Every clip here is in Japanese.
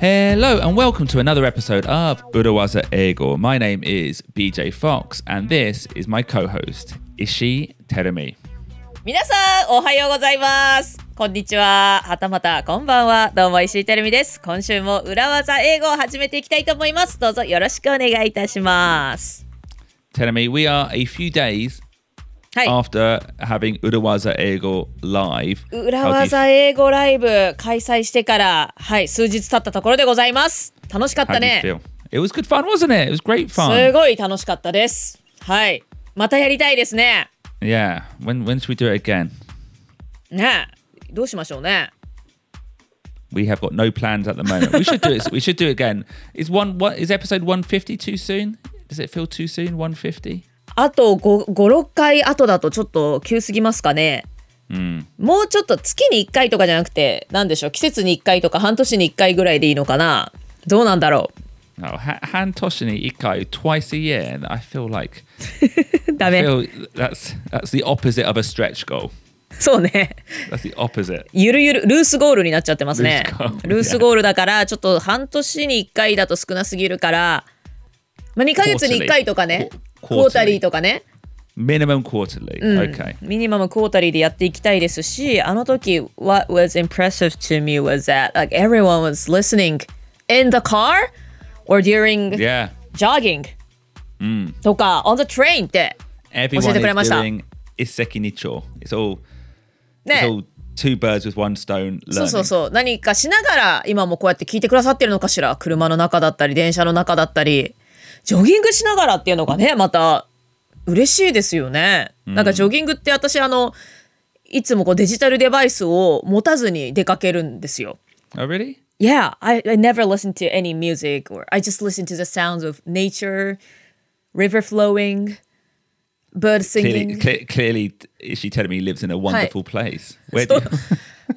Hello and welcome to another episode of Urawaza Ego. My name is BJ Fox and this is my co-host Ishi Terumi. 皆さんおはようございます こんにちは。はたまた、こんばんは。どうも、石井テるミです。今週も裏技英語を始めていきたいと思います。どうぞよろしくお願いいたします。てるみ、we are a few days、はい、after having 裏技英語 live。裏技英語ライブ開催してから、はい、数日経ったところでございます。楽しかったね。すごい楽しかったです。はい。またやりたいですね。Yeah. When, when sweet again? ね。どうしましょうね We have got no plans at the moment. We should do it. We should do it again. Is one what is episode 150 too soon? Does it feel too soon? 150? あと56回後だとちょっと急すぎますかね Mm. もうちょっと月に1回とかじゃなくて何でしょう季節に1回とか半年に1回ぐらいでいいのかなどうなんだろ Oh, ha- Hantoshini Ikai twice a year. I feel like うダ I メ feel that's that's the opposite of a stretch goal. そうね That's the opposite. ゆるゆるルースゴールになっちゃってますねルースゴールだからちょっと半年に1回だと少なすぎるから、まあ、2ヶ月に1回とかねクォータリーとかね Minimum quarterly. うん Okay. ミニマムクォータリーでやっていきたいですしあの時 What was impressive to me was that like everyone was listening in the car or during jogging とか on the train って教えてくれました doing iseki nicho. It's all ね。Two birds with one stone そうそう.そう。何かしながら今もこうやって聞いてくださってるのかしら？車の中だったり電車の中だったり。ジョギングしながらっていうのがねまた嬉しいですよね、なんかジョギングって私あのいつもこうデジタルデバイスを持たずに出かけるんですよ。Oh really? Yeah, I, I never listen to any music or I just listen to the sounds of nature, river flowing, bird Clearly, singing. cle- clearly, is she telling me he lives in a wonderful place? Where do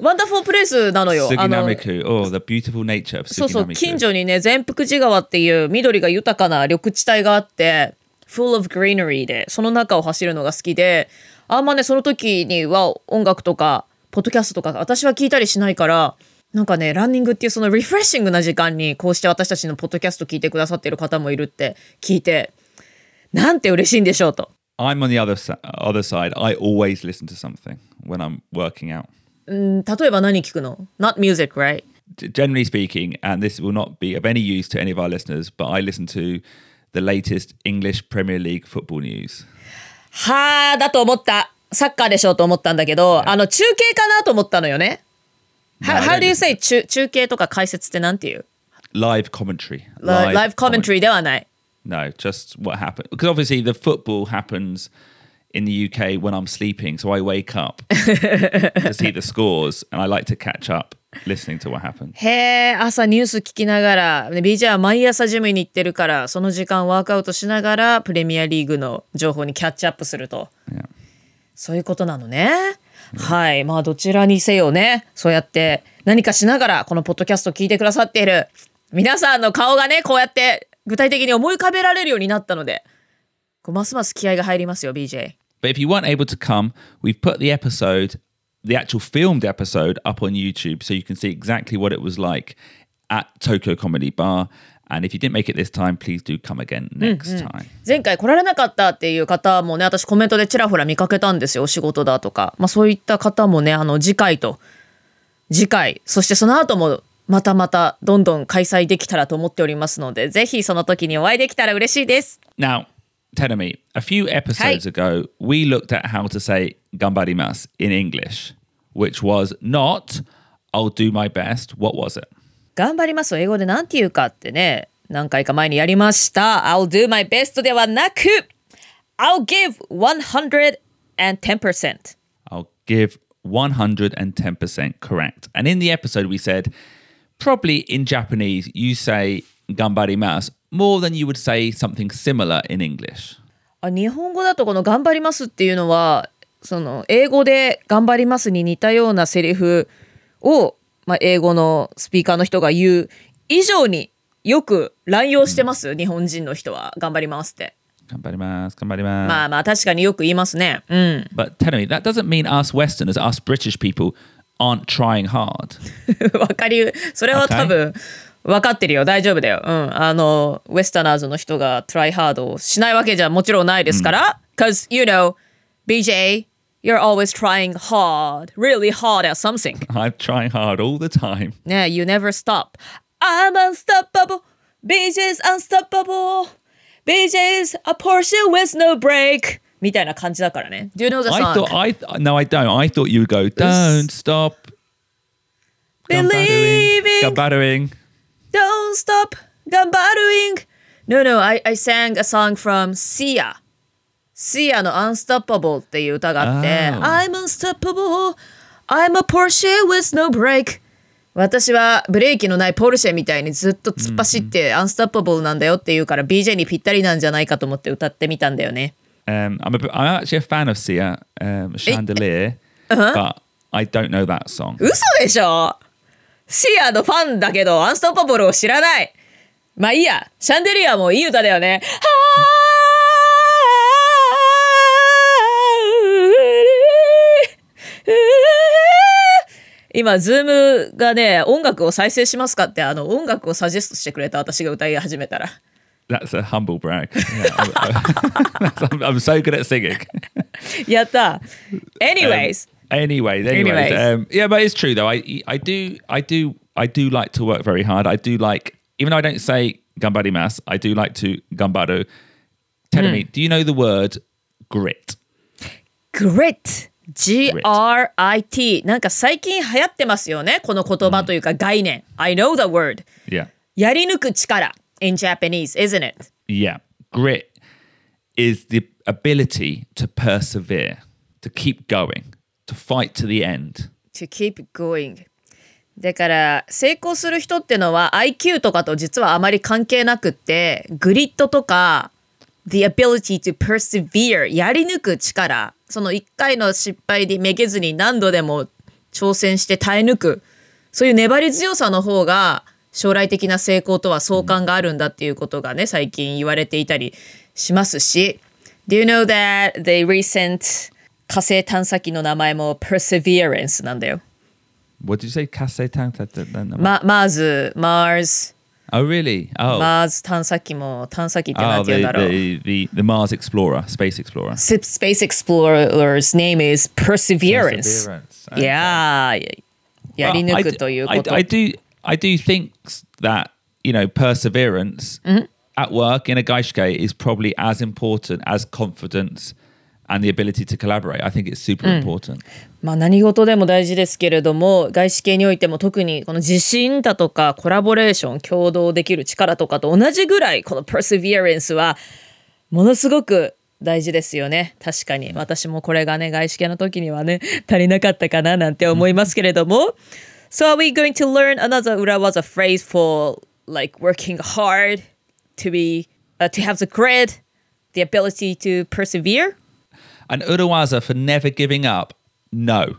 ワンダフォープレイスなのよ。あの Suginamiku. Oh, the beautiful nature of そうそう.近所にね善福寺川っていう緑が豊かな緑地帯があって full of greenery でその中を走るのが好きであんまねその時には音楽とかポッドキャストとか私は聞いたりしないからなんかねランニングっていうそのリフレッシングな時間にこうして私たちのポッドキャスト聞いてくださってる方もいるって聞いてなんて嬉しいんでしょうと。I'm on the other si- other side. I always listen to something when I'm working out. うん例えば何聞くの ?Not music, right? G- Generally speaking, and this will not be of any use to any of our listeners, but I listen to the latest English Premier League football news. はあだと思った。サッカーでしょうと思ったんだけど、あの中継かなと思ったのよね。How, how do you say 中中継とか解説ってなんていう Live commentary. Live, live comment- commentary ではない。 No, just what happened. Because obviously the football happens in the UK when I'm sleeping, so I wake up to see the scores, and I like to catch up listening to what happened. へえ、朝ニュース聞きながら、ね BJ は毎朝ジムに行ってるから、その時間ワークアウトしながらプレミアリーグの情報にキャッチアップすると。Yeah. そういうことなのね。はい。まあ、どちらにせよね、そうやって何かしながら、このポッドキャスト聞いてくださっている皆さんの顔がね、こうやって具体的に思い浮かべられるようになったので、こうますます気合が入りますよ、BJ。But if you weren't able to come, we've put the episode, the actual filmed episode, up on YouTube so you can see exactly what it was like at Tokyo Comedy Bar. And if you didn't make it this time, please do come again next time. 前回来られなかったっていう方もね、私コメントでちらほら見かけたんですよ、お仕事だとか。まあそういった方もね、あの次回と、次回、そしてその後もまたまたどんどん開催できたらと思っておりますので、ぜひその時にお会いできたら嬉しいです。Now, Tenemi, a few episodes ago, we looked at how to say gambarimas in English, which was not, I'll do my best. What was it? 頑張りますを英語で何て言うかってね、何回か前にやりました。I'll do my best ではなく、I'll give 110%. I'll give 110% correct. And in the episode, we said, probably in Japanese, you say gambarimas more than you would say something similar in English. あ日本語だとこの「頑張ります」っていうのはその英語で「頑張ります」に似たようなセリフを、まあ、英語のスピーカーの人が言う以上によく乱用してます、日本人の人は。頑張りますって。頑張ります、頑張ります。まあまあ確かによく言いますね。うん。But tell me, that doesn't mean us Westerners, us British people, aren't trying hard. わかり、それは多分、分かってるよ。大丈夫だよ。うん。あの、ウェスタナーズの人がトライハードをしないわけじゃもちろんないですから。Cause, you know, BJ, you're always trying hard, really hard at something. I'm trying hard all the time. ね You never stop. I'm unstoppable. BJ's unstoppable. BJ's a Porsche with no brake. みたいな感じだからね。Do you know the I song? thought I th- no, I don't. I thought you would go. Don't stop Believing. Gambadoing. Don't stop gambaruing. No, no, I, I sang a song from Sia. Sia の Unstoppable っていう歌があって、Oh. I'm unstoppable. I'm a Porsche with no brake. 私はブレーキのないポルシェみたいにずっと突っ走ってアンスタッパブルなんだよって言うから BJ にぴったりなんじゃないかと思って歌ってみたんだよね。Um, I'm a, I'm actually a fan of Sia, um, Chandelier, but I don't know that song. 嘘でしょシアのファンだけど Unstoppable を知らない。まあいいや、シャンデリアもいい歌だよね。今、ズームがね、音楽を再生しますかって、あの、音楽をサジェストしてくれた私が歌い始めたら。That's a humble brag. Yeah, I'm, I'm- I'm so good at singing. やった。Anyways、 Anyways, anyways, Anyways. Um, yeah, but it's true though. I I do I do I do like to work very hard. I do like even though I don't say gambarimas, I do like to gambaro. Tell me, do you know the word grit? grit G-R-I-T なんか最近流行ってますよねこの言葉というか概念、I know the word Yeah, やり抜く力 in Japanese isn't it yeah. Grit is the ability to persevere, to keep going, to fight to the end. to keep going だから成功する人ってのは IQ とかと実はあまり関係なくってグリッドとか the ability to persevere やり抜く力その1回の失敗でめげずに何度でも挑戦して耐え抜くそういう粘り強さの方が将来的な成功とは相関があるんだっていうことがね最近言われていたりしますし Do you know that the recent 火星探査機の名前も Perseverance なんだよ What did you say? Kase tan- ta- ta- ta- ta- ま、マーズ、マーズ、Oh, really? Oh, マーズ探査機も探査機ってな oh, んて言うん the, だろう。the, the, the Mars Explorer, Space Explorer. Space Explorer's name is Perseverance. Perseverance. Okay. Yeah. やり抜 I くという I, こと。I do I do think that you know perseverance at work in a gaishke is probably as important as confidence and the ability to collaborate. I think it's super important. まあ何事でも大事ですけれども、外資系においても特にこの自信だとかコラボレーション、共同できる力とかと同じぐらいこの Perseverance はものすごく大事ですよね。確かに。私もこれがね、外資系の時にはね、足りなかったかななんて思いますけれども。So are we going to learn another 裏技 phrase for like working hard to be, uh, to have the grit, the ability to persevere? And Urawaza for never giving up. No.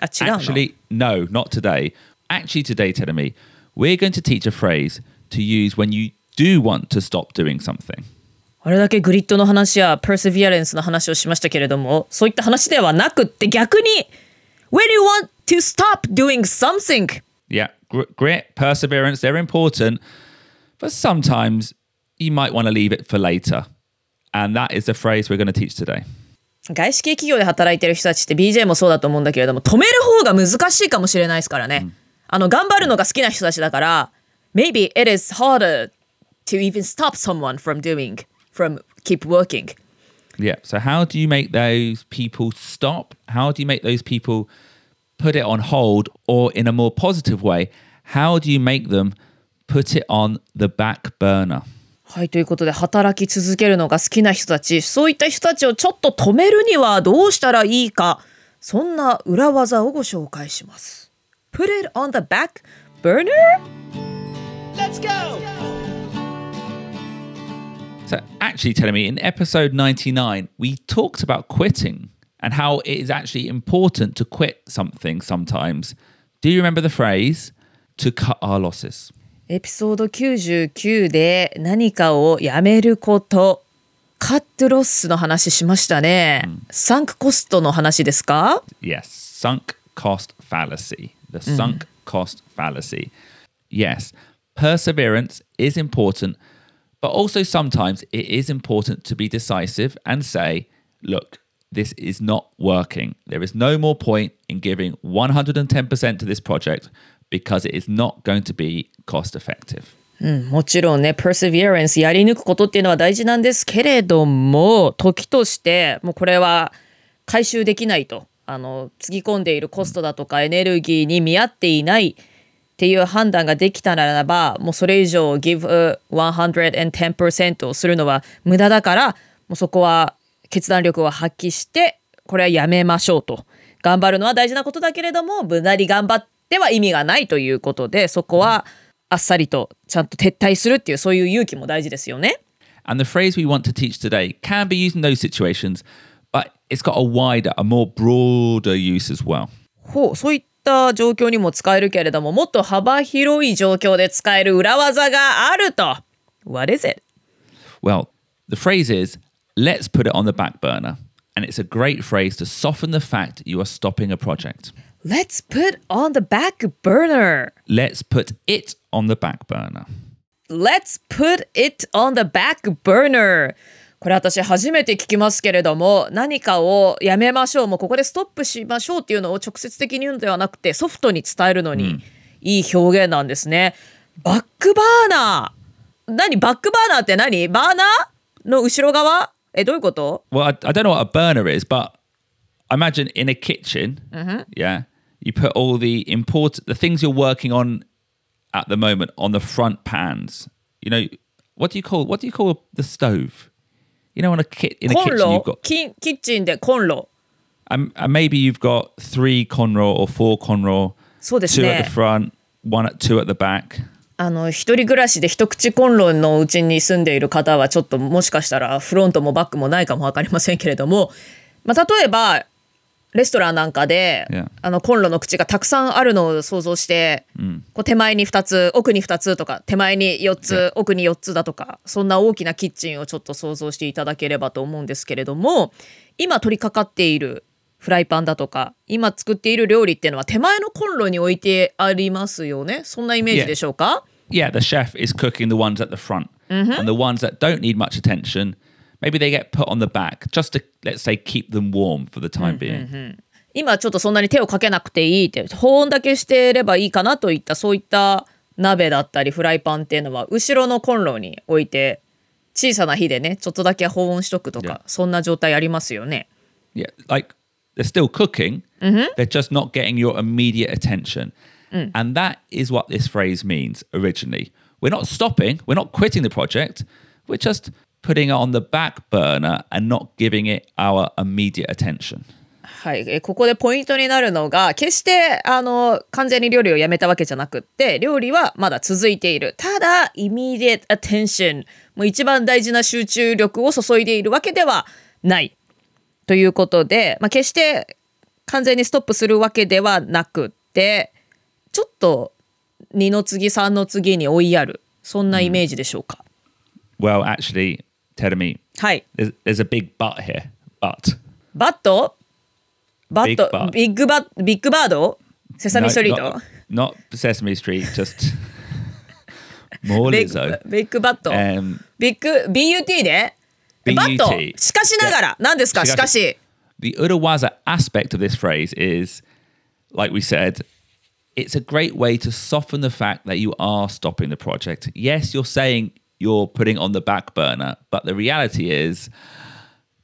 あ、違うの Actually, no, not today. Actually, today, telling me, we're going to teach a phrase to use when you do want to stop doing something. あれだけグリッドの話や perseverance の話をしましたけれども、そういった話ではなくって逆に When you want to stop doing something Yeah, gr- grit, perseverance, they're important, but sometimes you might want to leave it for later. And that is the phrase we're going to teach today. 外資系企業で働いてる人たちって BJ もそうだと思うんだけれども止める方が難しいかもしれないですからね、あの頑張るのが好きな人たちだから Maybe it is harder to even stop someone from doing from keep working Yeah. So, how do you make those people stop? How do you make those people put it on hold? Or, in a more positive way, how do you make them put it on the back burner? はい、ということで働き続けるのが好きな人たちそういった人たちをちょっと止めるにはどうしたらいいかそんな裏技をご紹介します。Put it on the back burner? Let's go! So, actually, telling me in episode 99, we talked about quitting and how it is actually important to quit something sometimes. Do you remember the phrase to cut our losses? エピソード99で何かをやめることカットロスの話しましたね、サンクコストの話ですか Yes, sunk cost fallacy. The sunk cost fallacy. Yes, perseverance is important, but also sometimes it is important to be decisive and say, look, this is not working. There is no more point in giving 110% to this project because it is not going to be cost effective. うん、もちろんね perseverance やり抜くことっていうのは大事なんですけれども時としてもうこれは回収できないとあのつぎ込んでいるコストだとかエネルギーに見合っていない っていう判断ができたならばもうそれ以上 give a 110%をするのは無駄だからもうそこは決断力を発揮してこれはやめましょうと頑張るのは大事なことだけれども無駄に頑張っては意味がないということでそこはあっさりとちゃんと撤退するっていうそういう勇気も大事ですよね。And the phrase we want to teach today can be used in those situations, but it's got a wider, a more broader use as well. ほうそういった状況にも使えるけれどももっと幅広い状況で使える裏技があると。What is it? Well, the phrase is, let's put it on the back burner. And it's a great phrase to soften the fact you are stopping a project. Let's put on the back burner. Let's put it on the back burner. Let's put it on the back burner. これ私初めて聞きますけれども何かをやめましょうもうここでストップしましょうっていうのを直接的に言うのではなくてソフトに伝えるのにいい表現なんですね。バックバーナー何バックバーナーって何バーナーの後ろ側えどういうこと Well, I, I don't know what a burner is, but imagine in a kitchen, yeah, you put all the important, the things you're working on at the moment on the front pans. You know, what do you call, what do you call the stove? You know, on a kit in a kitchen, ロ you've got キキッチンでコンロ Um, and maybe you've got three Conroe or four Conroe, そうです two ね at the front, one at two at the back. あの一人暮らしで一口コンロのうちに住んでいる方はちょっともしかしたらフロントもバックもないかも分かりませんけれども、まあ、例えばレストランなんかで、Yeah. あのコンロの口がたくさんあるのを想像して、こう手前に2つ奥に2つとか手前に4つ、奥に4つだとかそんな大きなキッチンをちょっと想像していただければと思うんですけれども今取り掛かっているフライパンだとか今作っている料理っていうのは手前のコンロに置いてありますよね？そんなイメージでしょうか、Yeah, the chef is cooking the ones at the front, and the ones that don't need much attention, maybe they get put on the back just to let's say keep them warm for the time being. 今ちょっとそんなに手をかけなくていいって保温だけしてればいいかなといったそういった鍋だったりフライパンっていうのは後ろのコンロに置いて小さな火でねちょっとだけ保温しとくとか Yeah. そんな状態ありますよね。 Yeah, like they're still cooking, they're just not getting your immediate attention. And that is what this phrase means originally. We're not stopping, we're not quitting the project, we're just putting it on the back burner and not giving it our immediate attention. はい、えここでポイントになるのが決してあの完全に料理をやめたわけじゃなくって料理はまだ続いている。ただ immediate attention もう一番大事な集中力を注いでいるわけではない。ということで、まあ、決して完全にストップするわけではなくってちょっと2の次3の次に追いやる。そんなイメージでしょうか、Well, actually, Tedemi, はい there's, there's a big but here. But バットバット Big butt ビッグバビッグバードセサミ No, ストリート not, not Sesame Street, just more ビッ Lizzo. グビッグバット、 Um, ビッグ BUT で BUT バットしかしながら何ですかしかしかしし the Urawaza aspect of this phrase is, like we said, it's a great way to soften the fact that you are stopping the project. Yes, you're saying you're putting on the back burner, but the reality is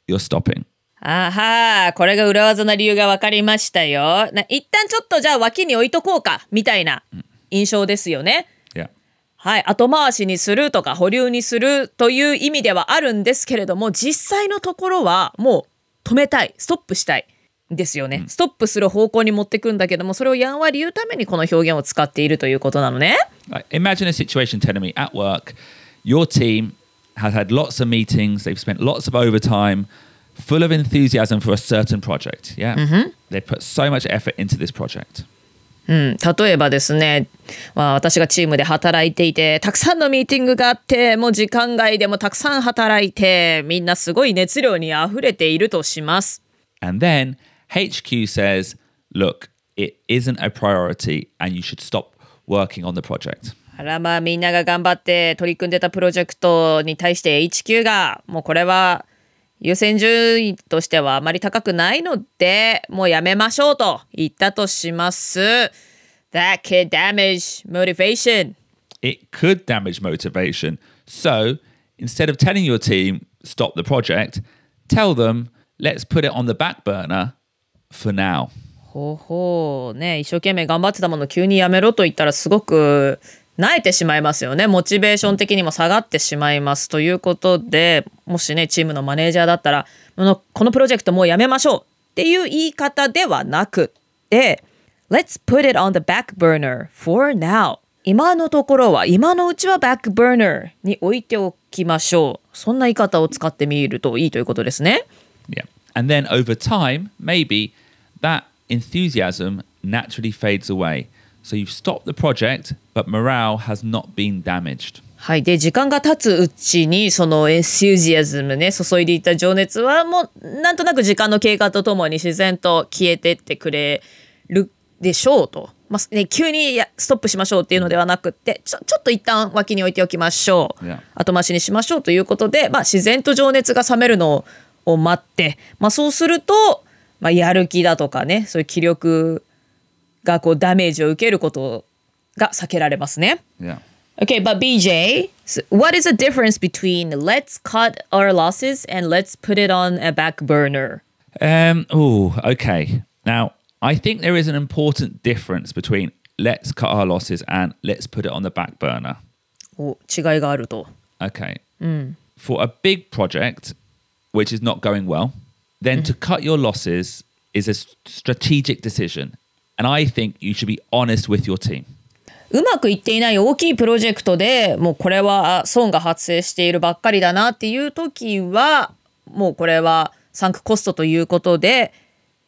you're stopping. あはーこれが裏技な理由が分かりましたよ。な一旦ちょっとじゃあ脇に置いとこうかみたいな印象ですよね、Yeah. はい後回しにするとか保留にするという意味ではあるんですけれども実際のところはもう止めたいストップしたいですよね、ストップする方向に持ってくんだけどもそれをやんわり言うためにこの表現を使っているということなのね。Imagine a situation telling me at work, your team has had lots of meetings, they've spent lots of overtime, full of enthusiasm for a certain project. Yeah. They put so much effort into this project. うん、例えばですね、まあ、私がチームで働いていてたくさんのミーティングがあってもう時間外でもたくさん働いてみんなすごい熱量にあふれているとします。 And then HQ says, look, it isn't a priority and you should stop working on the project. あらまあみんなが頑張って取り組んでたプロジェクトに対して HQ がもうこれは優先順位としてはあまり高くないのでもうやめましょうと言ったとします。That could damage motivation. It could damage motivation. So instead of telling your team, stop the project, tell them, let's put it on the back burner for now. ほうほうね一生懸命頑張ってたものを急にやめろと言ったらすごく萎えてしまいますよね。モチベーション的にも下がってしまいます。ということでもしねチームのマネージャーだったらこのこのプロジェクトもうやめましょうっていう言い方ではなくて Let's put it on the back burner for now 今のところは今のうちはバックバーナーに置いておきましょう。そんな言い方を使ってみるといいということですね。Yeah. And then over time, maybe that enthusiasm naturally fades away. So you've stopped the project, but morale has not been damaged. はい。で、時間が経つうちに、そのエンシュージアズムね、注いでいた情熱は、もう、なんとなく時間の経過とともに自然と消えてってくれるでしょうと。まあ、ね、急にいやストップしましょうっていうのではなくって、ちょ、ちょっと一旦脇に置いておきましょう。Yeah. 後回しにしましょうということで、まあ、自然と情熱が冷めるのを待って、まあ、そうすると、まあ、やる気だとかね、そういう気力がこうダメージを受けることが避けられますね。 Yeah. Okay, but BJ, so what is the difference between let's cut our losses and let's put it on a back burner? Um, oh, okay. Now, I think there is an important difference between let's cut our losses and let's put it on the back burner. お違いがあると。 Okay. For a big project, which is not going well, then to cut your losses is a s- strategic decision. And I think you should be honest with your team. うまくいっていない大きいプロジェクトでもうこれは損が発生しているばっかりだなっていう時はもうこれはサンクコストということで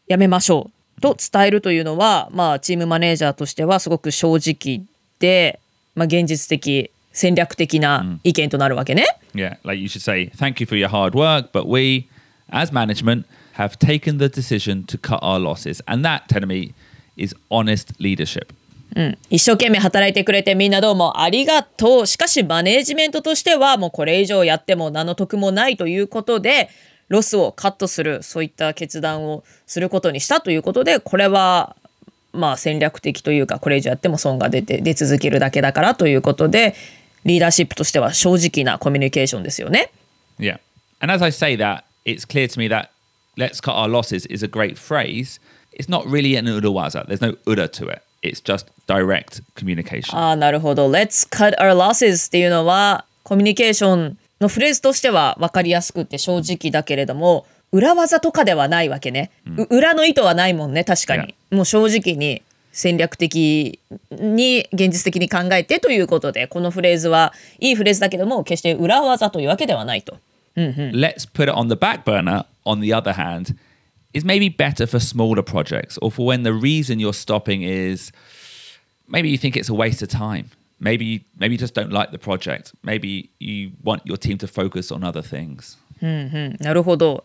やめましょうと伝えるというのはまあチームマネージャーとしてはすごく正直で、まあ、現実的戦略的な意見となるわけね。Yeah, like you should say, thank you for your hard work, but we, as management, have taken the decision to cut our losses. And that, me, is honest leadership. 一生懸命働いてくれてみんなどうもありがとう。しかしマネージメントとしてはもうこれ以上やっても何の得もないということでロスをカットするそういった決断をすることにしたということでこれはまあ戦略的というかこれ以上やっても損が出て出続けるだけだからということでリーダーシップとしては正直なコミュニケーションですよね。Yeah. And as I say that, it's clear to me that let's cut our losses is a great phrase. It's not really an urawaza. There's no ura to it. It's just direct communication. ああなるほど。Let's cut our losses っていうのはコミュニケーションのフレーズとしては分かりやすくて正直だけれども裏技とかではないわけね。う裏の意図はないもんね確かに。もう正直に戦略的に現実的に考えてということでこのフレーズはいいフレーズだけども決して裏技というわけではないと。let's put it on the back burner, on the other hand, is maybe better for smaller projects or for when the reason you're stopping is maybe you think it's a waste of time. Maybe maybe you just don't like the project. Maybe you want your team to focus on other things. なるほど。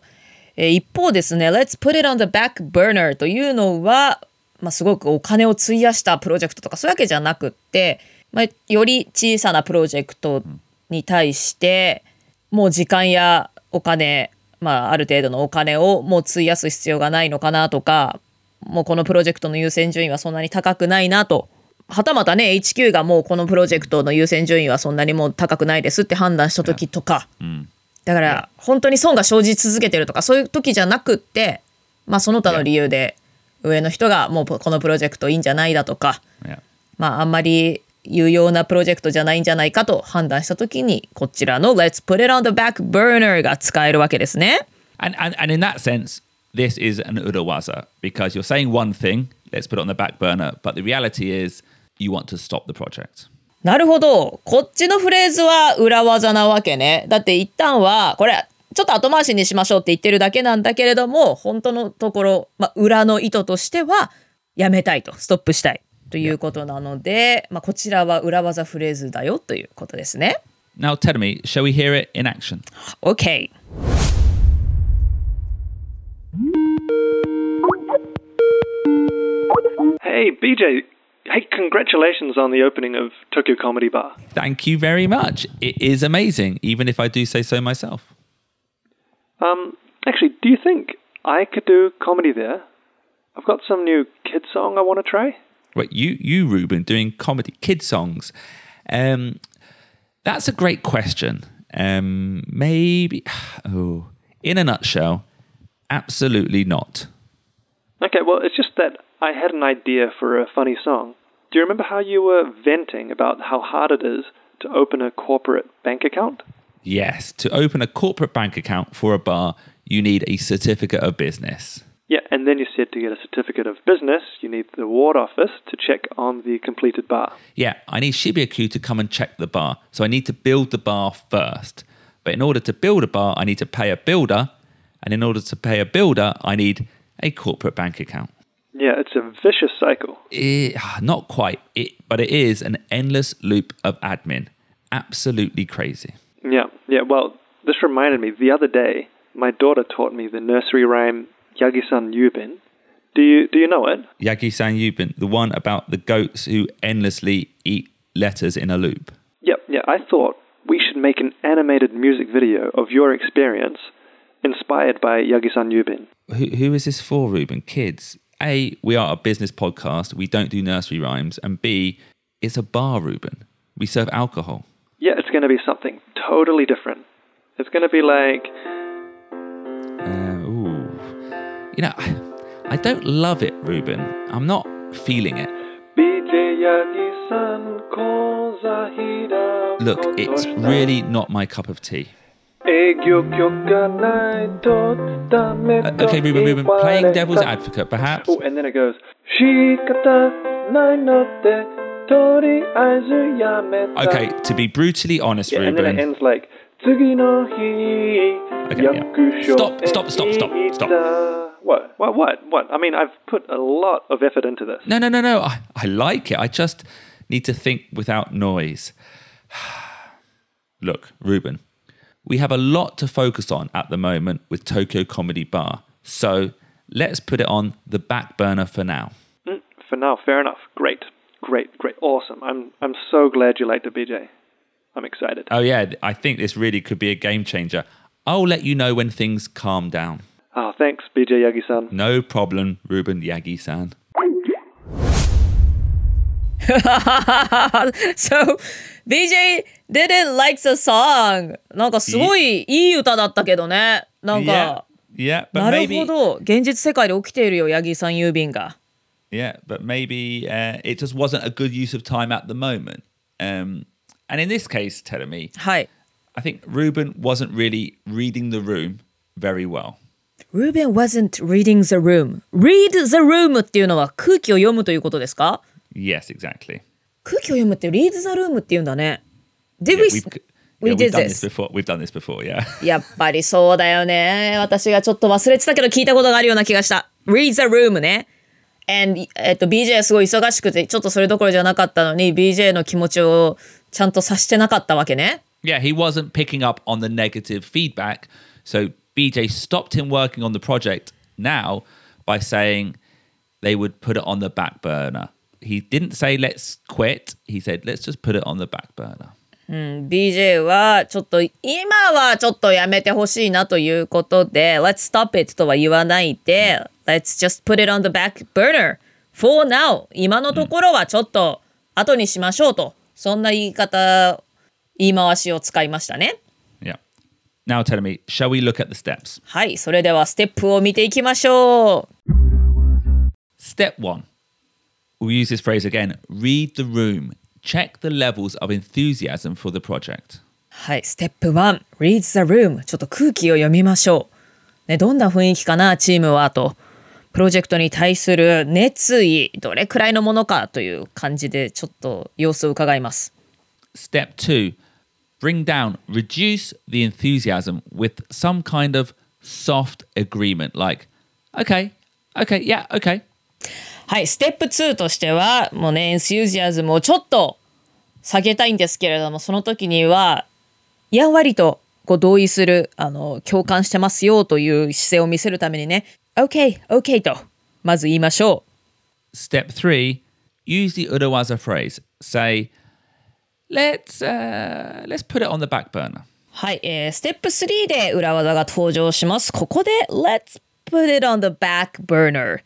えー一方ですね、Let's put it on the back burner というのは、まあ、すごくお金を費やしたプロジェクトとかそういうわけじゃなくって、まあ、より小さなプロジェクトに対して、もう時間やお金、 まあ、ある程度のお金をもう費やす必要がないのかなとか、もうこのプロジェクトの優先順位はそんなに高くないなと。はたまたね HQ がもうこのプロジェクトの優先順位はそんなにもう高くないですって判断した時とか、だから本当に損が生じ続けてるとかそういう時じゃなくってまあその他の理由で上の人がもうこのプロジェクトいいんじゃないだとか.まああんまり有用なプロジェクトじゃないんじゃないかと判断した時にこちらの Let's put it on the back burner が使えるわけですね。And, and and in that sense, this is an urawaza because you're saying one thing, let's put it on the back burner, but the reality is you want to stop the project. なるほど。こっちのフレーズは裏技なわけね。だって一旦は、これ、ちょっと後回しにしましょうって言ってるだけなんだけれども、本当のところ、まあ、裏の意図としては、やめたいと、ストップしたい。ということなので、まあ、こちらは裏技フレーズだよということですね。Now, tell me, shall we hear it in action? OK。Hey, BJ. Hey, congratulations on the opening of Tokyo Comedy Bar. Thank you very much. It is amazing, even if I do say so myself. Um, actually, do you think I could do comedy there? I've got some new kid song I want to try. Right, you, you, Ruben, doing comedy, kid songs. Um, that's a great question. Um, maybe, oh, in a nutshell, absolutely not. Okay, well, it's just that I had an idea for a funny song. Do you remember how you were venting about how hard it is to open a corporate bank account? Yes, to open a corporate bank account for a bar, you need a certificate of business. Yeah, and then you said to get a certificate of business, you need the ward office to check on the completed bar. Yeah, I need Shibuyaku to come and check the bar. So I need to build the bar first. But in order to build a bar, I need to pay a builder. And in order to pay a builder, I need a corporate bank account. Yeah, it's a vicious cycle. It, ah, not quite, it, but it is an endless loop of admin. Absolutely crazy. Yeah, yeah. Well, this reminded me. The other day, my daughter taught me the nursery rhyme Yagi-san Yubin. Do you do you know it? Yagi San Yubin, the one about the goats who endlessly eat letters in a loop. Yep, yeah. I thought we should make an animated music video of your experience, inspired by Yagi-san Yubin. Who, who is this for, Ruben? Kids. A, we are a business podcast. We don't do nursery rhymes. And B, it's a bar, Ruben. We serve alcohol. Yeah, it's going to be something totally different. It's going to be like. You know, I, I don't love it, Ruben. I'm not feeling it. BJ Yagi-san Kozahira. Look, it's really not my cup of tea. 営業許可ないとダメ Uh, と okay, Ruben, Ruben, 言われ playing た devil's advocate, perhaps. Oh, and then it goes, 仕方ないので、とりあえずやめた。Okay, to be brutally honest, Yeah, and then it Ruben. ends like, 次の日、Okay, 役所 Stop, stop, stop, stop, へ行った stop. What? What? What? What? I mean, I've put a lot of effort into this. No, no, no, no. I, I like it. I just need to think without noise. Look, Ruben, we have a lot to focus on at the moment with Tokyo Comedy Bar. So let's put it on the back burner for now. Mm, For now, fair enough. Great. Great. Great. Awesome. I'm, I'm so glad you liked it, BJ. I'm excited. Oh, yeah, I think this really could be a game changer. I'll let you know when things calm down. Oh, thanks, BJ Yagi-san. No problem, Ruben Yagi san. so BJ didn't like the song なんかすごいいい歌だったけどねなん Yeah, か yeah, but なる maybe. ほど現実世界で起きているよ八木さん郵便が Yeah, but maybe uh, it just wasn't a good use of time at the moment. Um, and in this case, telling me, はい I think Ruben wasn't really reading the room very well. Ruben wasn't reading the room read the room っていうのは空気を読むということですか Yes, exactly. 空気を読むって read the room っていうんだね Did Yeah, we, we've, we did this before. We've done this before. Yeah. やっぱりそうだよね。私がちょっと忘れてたけど聞いたことがあるような気がした。Read the room ね。And えっと BJ すごい忙しくてちょっとそれどころじゃなかったのに BJ の気持ちをちゃんと察してなかったわけね。Yeah, he wasn't picking up on the negative feedback. So BJ stopped him working on the project now by saying they would put it on the back burner. He didn't say let's quit. He said let's just put it on the back burner. BJ はちょっと今はちょっとやめてほしいなということで Let's stop it とは言わないで Let's just put it on the back burner for now 今のところはちょっと後にしましょうとそんな言い方言い回しを使いましたね。 Now tell me, shall we look at the steps? はい、それではステップを見ていきましょう。Step one. We'll use this phrase again. Read the room. Check the levels of enthusiasm for the project. はい、ステップ1、read the room。ちょっと空気を読みましょう。ね、どんな雰囲気かな、チームはと。プロジェクトに対する熱意、どれくらいのものかという感じで、ちょっと様子を伺います。Step two. Bring down, reduce the enthusiasm with some kind of soft agreement like, okay, okay, yeah, okay. はい、ステップ2としては、もうね、エンスユージアズムをちょっと下げたいんですけれども、その時には、やんわりとこう同意する、あの、共感してますよという姿勢を見せるためにね、OK、OK と、まず言いましょう。Step three, use the Urawaza phrase. Say, let's uh, let's put it on the back burner. はい、えー、ステップ3で裏技が登場します。ここで Let's put it on the back burner。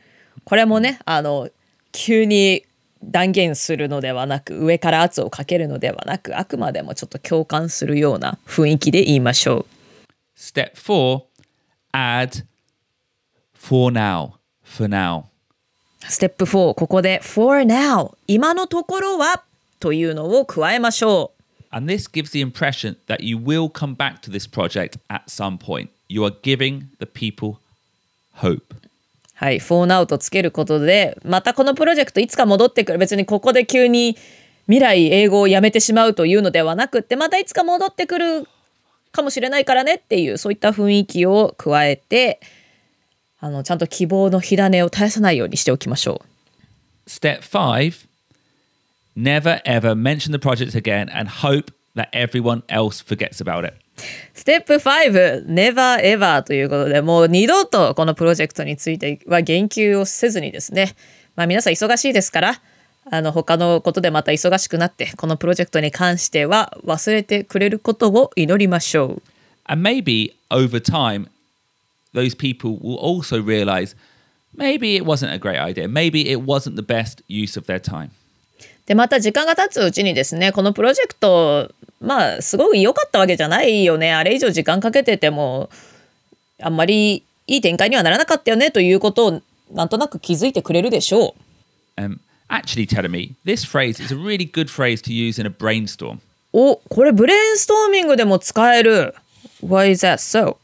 これもね、あの、急に断言するのではなく、上から圧をかけるのではなく、あくまでもちょっと共感するような雰囲気で言いましょう。Step four, add for now. For now. ステップ4、ここで For now、今のところはというのを加えましょう。And this gives the impression that you will come back to this project at some point. You are giving the people hope. はい、For now とつけることで、またこのプロジェクトいつか戻ってくる。別にここで急に未来英語をやめてしまうというのではなくって、またいつか戻ってくるかもしれないからねっていう、そういった雰囲気を加えて、あの、ちゃんと希望の火種を絶やさないようにしておきましょう。Step five, never ever mention the project again and hope that everyone else forgets about it. ステップ5 Never ever ということでもう二度とこのプロジェクトについては言及をせずにですねまあ皆さん忙しいですからあの他のことでまた忙しくなってこのプロジェクトに関しては忘れてくれることを祈りましょう And maybe over time, those people will also realize maybe it wasn't a great idea. Maybe it wasn't the best use of their time. でまた時間が経つうちにですねこのプロジェクトまあすごく良かったわけじゃないよねあれ以上時間かけててもあんまりいい展開にはならなかったよねということをなんとなく気づいてくれるでしょう Um, actually, telling me this phrase is a really good phrase to use in a brainstorm. おこれブレインストーミングでも使える Why is that so?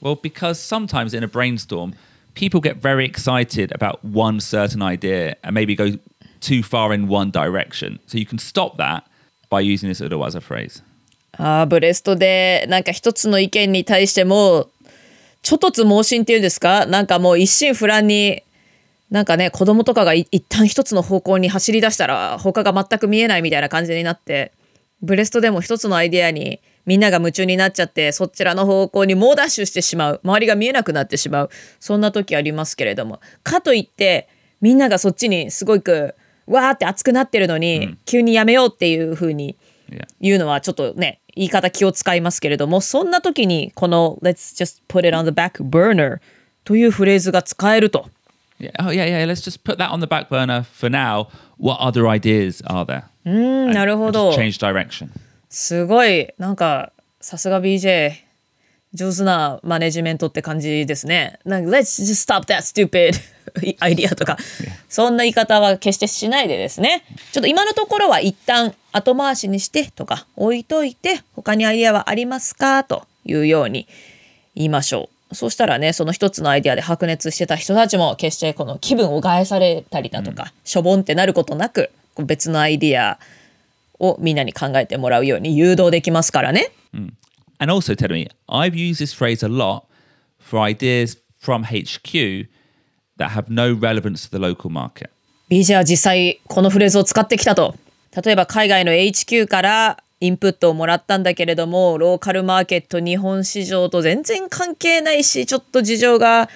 Well, because sometimes in a brainstorm, people get very excited about one certain idea and maybe go too far in one direction. So you can stop that by using this Urawaza phrase. あーブレストでなんか一つの意見に対してもちょっとつ盲信っていうんですか？なんかもう一心不乱になんかね子供とかが一旦一つの方向に走り出したら他が全く見えないみたいな感じになってブレストでも一つのアイデアにみんなが夢中になっちゃってそちらの方向に猛ダッシュしてしまう周りが見えなくなってしまうそんな時ありますけれどもかといってみんながそっちにすごくわーって熱くなってるのに、急にやめようっていう風に Yeah. いうのはちょっとね言い方気を使いますけれどもそんな時にこの「Let's just put it on the back burner」というフレーズが使えると Yeah. Oh, yeah, yeah. Let's just put that on the back burner for now. What other ideas are there? うんなるほど change direction. すごいなんかさすが BJ 上手なマネジメントって感じですね。なんか Let's just stop that stupid アイディアとかそんな言い方は決してしないでですねちょっと今のところは一旦後回しにしてとか置いといて他にアイディアはありますかというように言いましょう。そしたらねその一つのアイディアで白熱してた人たちも決してこの気分を害されたりだとか、しょぼんってなることなく別のアイディアをみんなに考えてもらうように誘導できますからね。And also, tell me, I've used this phrase a lot for ideas from HQ that have no relevance to the local market. BJ は実際このフレーズを使ってきたと。例えば海外の HQ からインプットをもらったんだけれどもローカルマーケット日本市場と全然関係ないしちょっと事情が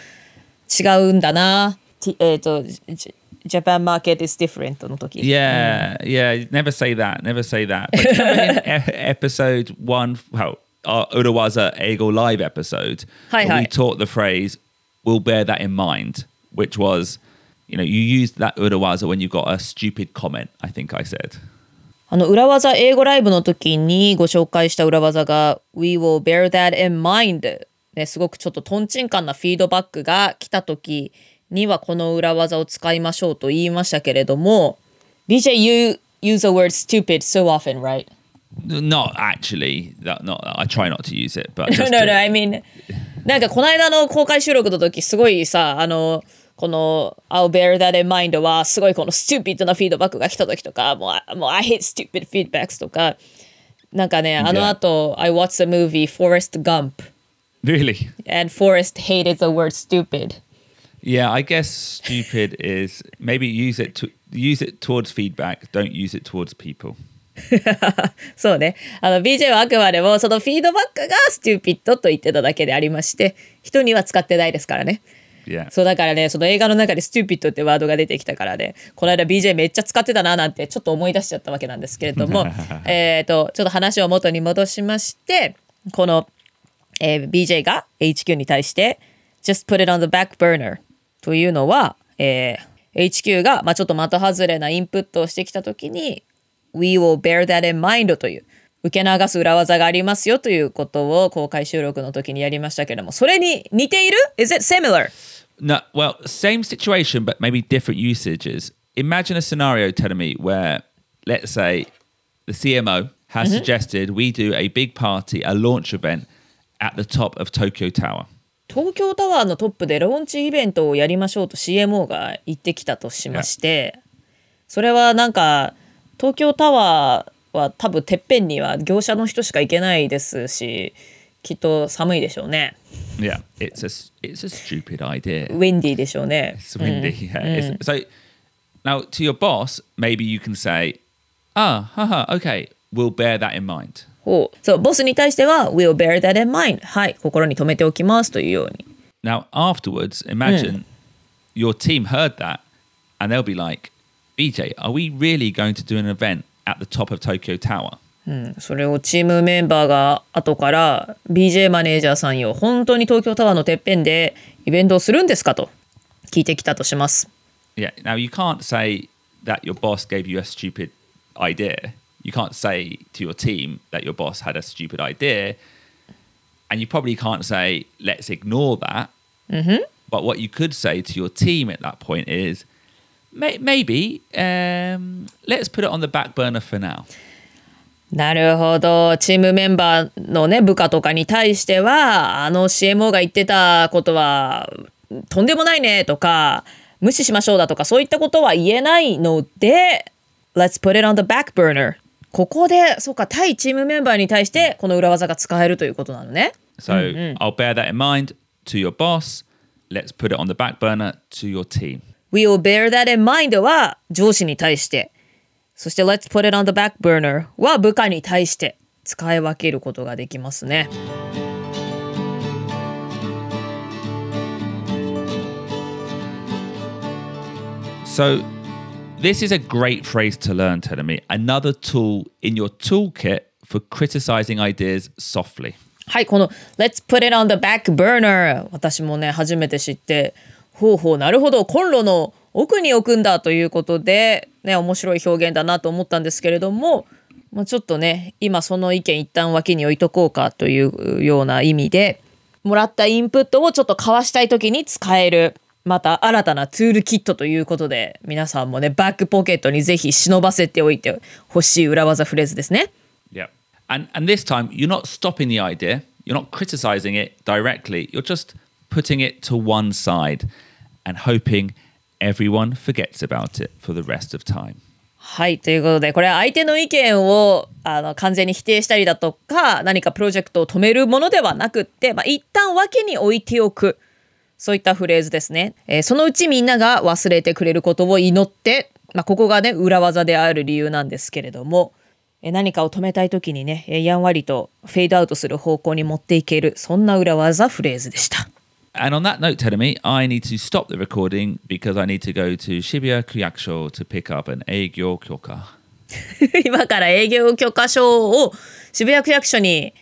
違うんだな。えっ、とジ Japan market is different の時。Yeah, yeah. Never say that. Never say that. But remember in e- episode one, well, our Urawaza Ego Live episode, Hi, hi. we taught the phrase, we'll bear that in mind, which was, you know, you used that Urawaza when you got a stupid comment, I think I said. あの裏技英語ライブの時にご紹介した裏技が We will bear that in mind、ね、すごくちょっとトンチンカンなフィードバックが来た時にはこの裏技を使いましょうと言いましたけれども BJ you use the word stupid so often right? Not actually. That not. I try not to use it, but No just no to- no I mean なんかこの間の公開収録の時すごいさあのこの I'll bear that in mind はすごいこの stupid なフィードバックが来た時とかもうもう I hate stupid feedbacks とかなんかねあの後 I watched the movie Forrest Gump really. and Forrest hated the word stupid Yeah, I guess stupid is maybe use it to use it towards feedback. Don't use it towards people. そうね。あの BJ はあくまでもそのフィードバックが stupid と言ってただけでありまして、人には使ってないですからね。Yeah. そうだからね、その映画の中で stupid ってワードが出てきたからね、この間 BJ めっちゃ使ってたななんてちょっと思い出しちゃったわけなんですけれども、えっと、ちょっと話を元に戻しまして、この、えー BJ が HQ に対して、just put it on the back burner というのは、えー HQ が、まあ、ちょっと的外れなインプットをしてきたときに、We will bear that in mind という受け流す裏技がありますよということを公開収録の時にやりましたけれども、それに似ている ?Is it similar? No, well, same situation, but maybe different usages. Imagine a scenario, telling me where, let's say, the CMO has suggested we do a big party, a launch event at the top of Tokyo Tower. 東京タワーのトップでローンチイベントをやりましょうと CMO が言ってきたとしまして、それはなんか東京タワーは多分てっぺんには業者の人しか行けないですしきっと寒いでしょうね Yeah, it's a it's a stupid idea. ウィンディーでしょうね It's windy. Yeah. It's, so now to your boss, maybe you can say, "Ah, haha, okay, we'll bear that in mind." ほうそうボスに対しては We'll bear that in mind はい心に留めておきますというように Now afterwards, imagine your team heard that, and they'll be like, "BJ, are we really going to do an event at the top of Tokyo Tower?" それをチームメンバーが後から BJ マネージャーさんよ本当に東京タワーのてっぺんでイベントをするんですかと聞いてきたとします Yeah. Now you can't say that your boss gave you a stupid idea. You can't say to your team that your boss had a stupid idea, and you probably can't say let's ignore that. But what you could say to your team at that point is may- maybe um, let's put it on the back burner for now. なるほどチームメンバーのね部下とかに対してはあの CMO が言ってたことはとんでもないねとか無視しましょうだとかそういったことは言えないので Let's put it on the back burner ここでそうか対チームメンバーに対してこの裏技が使えるということなのね So I'll bear that in mind to your boss. Let's put it on the back burner to your team. We will bear that in mind は上司に対してそして Let's put it on the back burner は部下に対して使い分けることができますね So, this is a great phrase to learn, Telemi. Another tool in your toolkit for criticizing ideas softly. はい、この Let's put it on the back burner 私もね初めて知ってほうほうなるほどコンロの奥に置くんだということでね面白い表現だなと思ったんですけれども、まあ、ちょっとね今その意見一旦脇に置いとこうかというような意味でもらったインプットをちょっと交わしたい時に使えるまた新たなツールキットということで皆さんもねバックポケットにぜひ忍ばせておいてほしい裏技フレーズですね。Yeah. And and this time you're not stopping the idea, you're not criticizing it directly. You're just putting it to one side and hoping everyone forgets about it for the rest of time. はいということでこれは相手の意見をあの完全に否定したりだとか何かプロジェクトを止めるものではなくって、まあ、一旦脇に置いておくそういったフレーズですね、えーそのうちみんなが忘れてくれることを祈って、まあ、ここがね裏技である理由なんですけれども、えー何かを止めたい時にねえーやんわりとフェードアウトする方向に持っていけるそんな裏技フレーズでした。And on that note, Telemi, I need to stop the recording because I need to go to Shibuya Kuyakusho to pick up an Eigyo Kyoka. 今から営業許可証を渋谷区役所に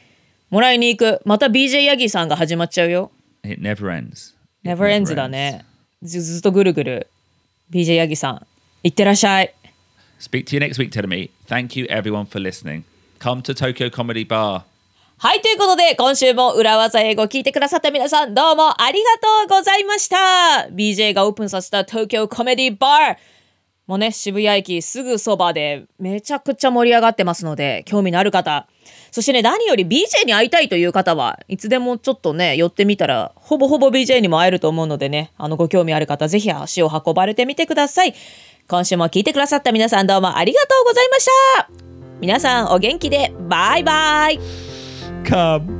もらいに行くまた BJ ヤギさんが始まっちゃうよ It never ends. It Never ends だねずずっとぐるぐる BJ ヤギさんいってらっしゃい Speak to you next week, Telemi. Thank you everyone for listening. Come to Tokyo Comedy Bar. はいということで今週も裏技英語を聞いてくださった皆さんどうもありがとうございました。BJ がオープンさせた東京コメディバー。もうね渋谷駅すぐそばでめちゃくちゃ盛り上がってますので興味のある方。そしてね何より BJ に会いたいという方はいつでもちょっとね寄ってみたらほぼほぼ BJ にも会えると思うのでねあのご興味ある方ぜひ足を運ばれてみてください。今週も聞いてくださった皆さんどうもありがとうございました。皆さんお元気でバイバイ。Come.